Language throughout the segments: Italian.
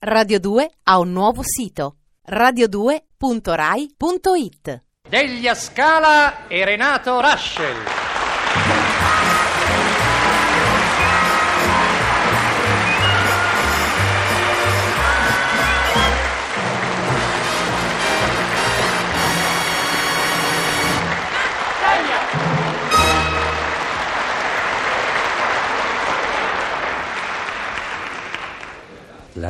Radio 2 ha un nuovo sito radio2.rai.it Deglia Scala e Renato Raschel.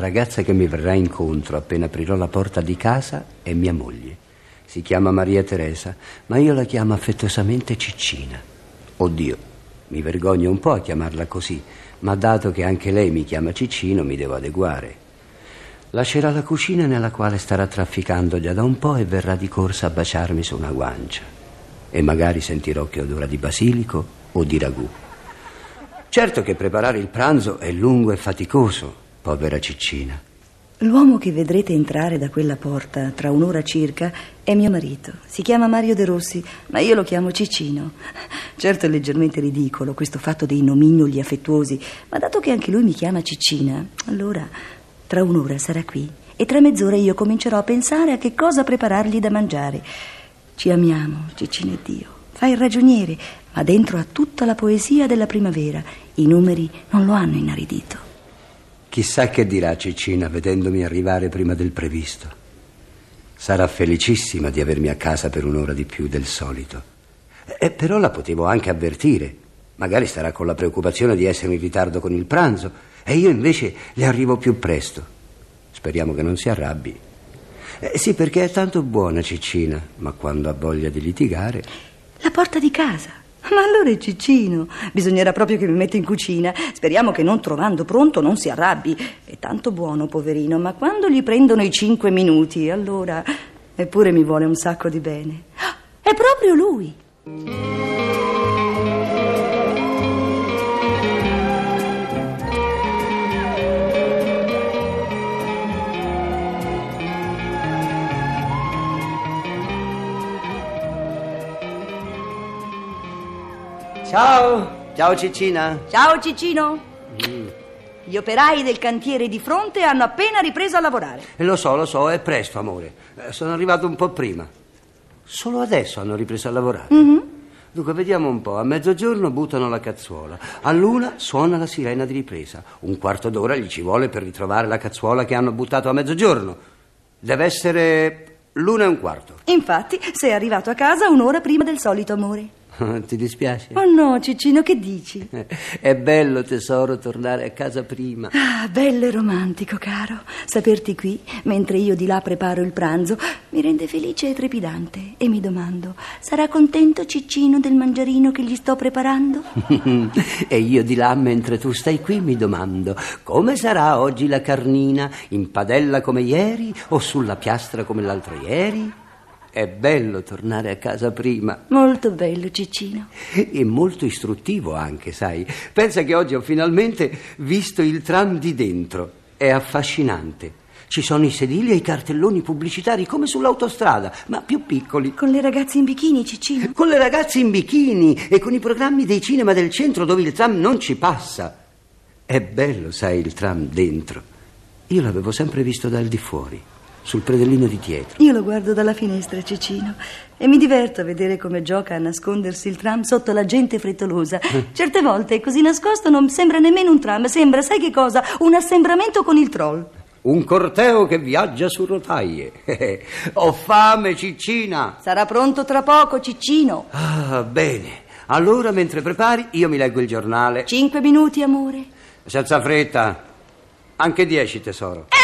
Ragazza che mi verrà incontro appena aprirò la porta di casa è mia moglie. Si chiama Maria Teresa, ma io la chiamo affettuosamente Ciccina. Oddio, mi vergogno un po' a chiamarla così, ma dato che anche lei mi chiama Ciccino, mi devo adeguare. Lascerà la cucina nella quale starà trafficando già da un po' e verrà di corsa a baciarmi su una guancia. E magari sentirò che odora di basilico o di ragù. Certo che preparare il pranzo è lungo e faticoso, povera Ciccina. L'uomo che vedrete entrare da quella porta tra un'ora circa è mio marito. Si chiama Mario De Rossi, ma io lo chiamo Ciccino. Certo è leggermente ridicolo questo fatto dei nomignoli affettuosi, ma dato che anche lui mi chiama Ciccina, allora tra un'ora sarà qui e tra mezz'ora io comincerò a pensare a che cosa preparargli da mangiare. Ci amiamo, Ciccino e Dio. Fa il ragioniere, ma dentro ha tutta la poesia della primavera. I numeri non lo hanno inaridito. Chissà che dirà Ciccina vedendomi arrivare prima del previsto. Sarà felicissima di avermi a casa per un'ora di più del solito. E però la potevo anche avvertire. Magari starà con la preoccupazione di essere in ritardo con il pranzo e io invece le arrivo più presto. Speriamo che non si arrabbi. Eh, sì, perché è tanto buona Ciccina, ma quando ha voglia di litigare... La porta di casa. Ma allora è Ciccino. Bisognerà proprio che mi metta in cucina. Speriamo che non trovando pronto non si arrabbi. È tanto buono, poverino, ma quando gli prendono i cinque minuti, allora... Eppure mi vuole un sacco di bene. Ah, È proprio lui. Ciao! Ciao Ciccina! Ciao Ciccino. Gli operai del cantiere di fronte hanno appena ripreso a lavorare. Lo so, lo so, è presto, amore. Eh, Sono arrivato un po' prima. Solo adesso hanno ripreso a lavorare. Dunque, vediamo un po'. A mezzogiorno buttano la cazzuola. A luna suona la sirena di ripresa. Un quarto d'ora gli ci vuole per ritrovare la cazzuola che hanno buttato a mezzogiorno. Deve essere l'una e un quarto. Infatti, sei arrivato a casa un'ora prima del solito, amore. Ti dispiace? Oh no, Ciccino, che dici? È bello, tesoro, tornare a casa prima. Ah, bello e romantico, caro. Saperti qui, mentre io di là preparo il pranzo, mi rende felice e trepidante. E mi domando, sarà contento Ciccino del mangiarino che gli sto preparando? e io di là, mentre tu stai qui, mi domando come sarà oggi la carnina? In padella come ieri o sulla piastra come l'altro ieri? È bello tornare a casa prima. Molto bello, Ciccino. E molto istruttivo anche, sai. Pensa che oggi ho finalmente visto il tram di dentro. È affascinante. Ci sono i sedili e i cartelloni pubblicitari come sull'autostrada, ma più piccoli. Con le ragazze in bikini, Ciccino. Con le ragazze in bikini e con i programmi dei cinema del centro dove il tram non ci passa. È bello, sai, il tram dentro. Io l'avevo sempre visto dal di fuori, sul predellino di dietro. Io lo guardo dalla finestra, Ciccino, e mi diverto a vedere come gioca a nascondersi il tram sotto la gente frettolosa. Certe volte, così nascosto, non sembra nemmeno un tram, sembra, sai che cosa? Un assembramento con il troll. Un corteo che viaggia su rotaie. Ho fame, Ciccina. Sarà pronto tra poco, Ciccino. Ah, bene. Allora, mentre prepari, io mi leggo il giornale. Cinque minuti, amore. Senza fretta. Anche dieci, tesoro. Eh!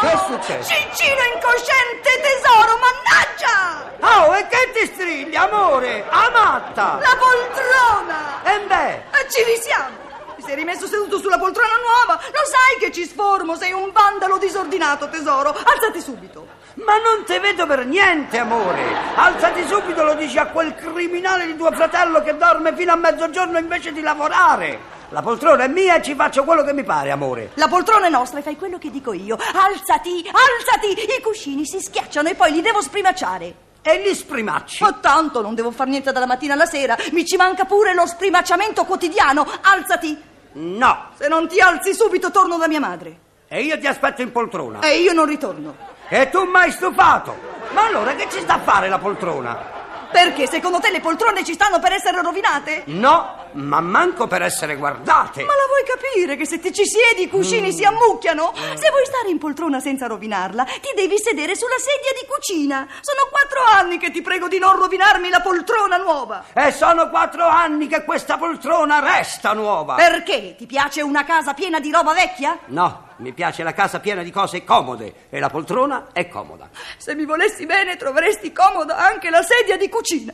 Che è successo? Ciccino incosciente, tesoro, mannaggia! Oh, e che ti strilli, amore? A matta! La poltrona! E beh, Eh, Ci risiamo! Ti sei rimesso seduto sulla poltrona nuova? Lo sai che ci sformo, sei un vandalo disordinato, tesoro. Alzati subito. Ma non te vedo per niente, amore. Alzati subito, lo dici a quel criminale di tuo fratello che dorme fino a mezzogiorno invece di lavorare. La poltrona è mia e ci faccio quello che mi pare, amore. La poltrona è nostra e fai quello che dico io. Alzati, alzati! I cuscini si schiacciano e poi li devo sprimacciare. E gli sprimacci. Ma tanto non devo far niente dalla mattina alla sera. Mi ci manca pure lo sprimacciamento quotidiano. Alzati! No. Se non ti alzi subito torno da mia madre. E io ti aspetto in poltrona. E io non ritorno. E tu mai stufato? Ma allora che ci sta a fare la poltrona? Perché secondo te le poltrone ci stanno per essere rovinate? No, ma manco per essere guardate. Ma la vuoi capire che se ti ci siedi i cuscini si ammucchiano? Se vuoi stare in poltrona senza rovinarla, ti devi sedere sulla sedia di cucina. Sono quattro anni che ti prego di non rovinarmi la poltrona nuova. E sono quattro anni che questa poltrona resta nuova. Perché? Ti piace una casa piena di roba vecchia? No, mi piace la casa piena di cose comode e la poltrona è comoda. Se mi volessi bene troveresti comoda anche la sedia di cucina.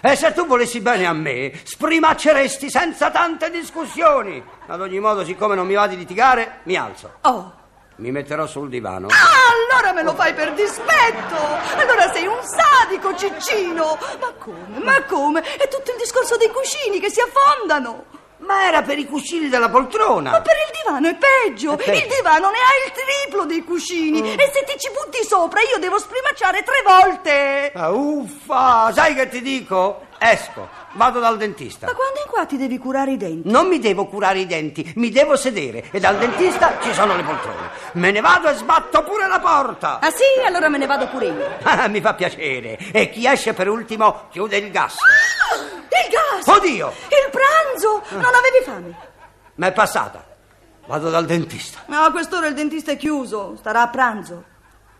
E se tu volessi bene a me, sprimacceresti senza tante discussioni. Ad ogni modo, siccome non mi va di litigare, mi alzo. Oh. Mi metterò sul divano. Ah, allora me lo fai per dispetto! Allora sei un sadico, Ciccino! Ma come? Ma come? È tutto il discorso dei cuscini che si affondano! Ma era per i cuscini della poltrona. Ma per divano è peggio! È. Il divano ne ha il triplo dei cuscini! E se ti ci butti sopra io devo sprimacciare tre volte! Ah, uffa, sai che ti dico? Esco, vado dal dentista. Ma quando in qua ti devi curare i denti? Non mi devo curare i denti, mi devo sedere e dal dentista ci sono le poltrone. Me ne vado e sbatto pure la porta. Ah sì? Allora me ne vado pure io. Ah, mi fa piacere. E chi esce per ultimo chiude il gas. Il gas! Oddio! Il pranzo! Non avevi fame? Ma è passata. Vado dal dentista. No, a quest'ora il dentista è chiuso, starà a pranzo.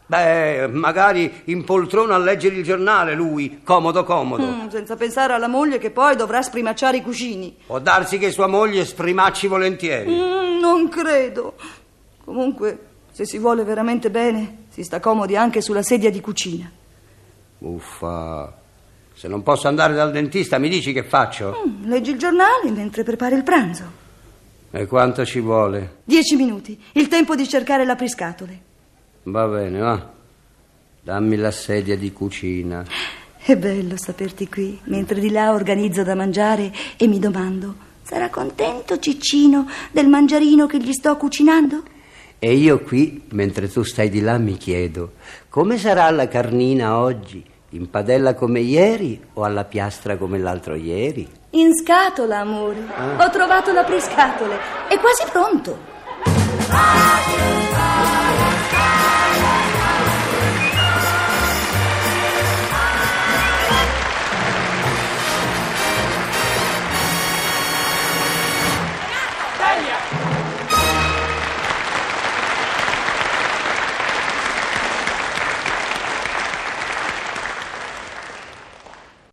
Beh, magari in poltrona a leggere il giornale lui, comodo comodo. Mm, senza pensare alla moglie che poi dovrà sprimacciare i cuscini. Può darsi che sua moglie sprimacci volentieri. Mm, non credo. Comunque, se si vuole veramente bene, si sta comodi anche sulla sedia di cucina. Uffa. Se non posso andare dal dentista, mi dici che faccio? Mm, leggi il giornale mentre prepari il pranzo. E quanto ci vuole? Dieci minuti, il tempo di cercare l'apriscatole. Va bene, va. Dammi la sedia di cucina. È bello saperti qui, mentre di là organizzo da mangiare e mi domando: sarà contento Ciccino del mangiarino che gli sto cucinando? E io qui, mentre tu stai di là, mi chiedo: come sarà la carnina oggi? In padella come ieri o alla piastra come l'altro ieri? In scatola, amore. Ho trovato l'apriscatole. È quasi pronto.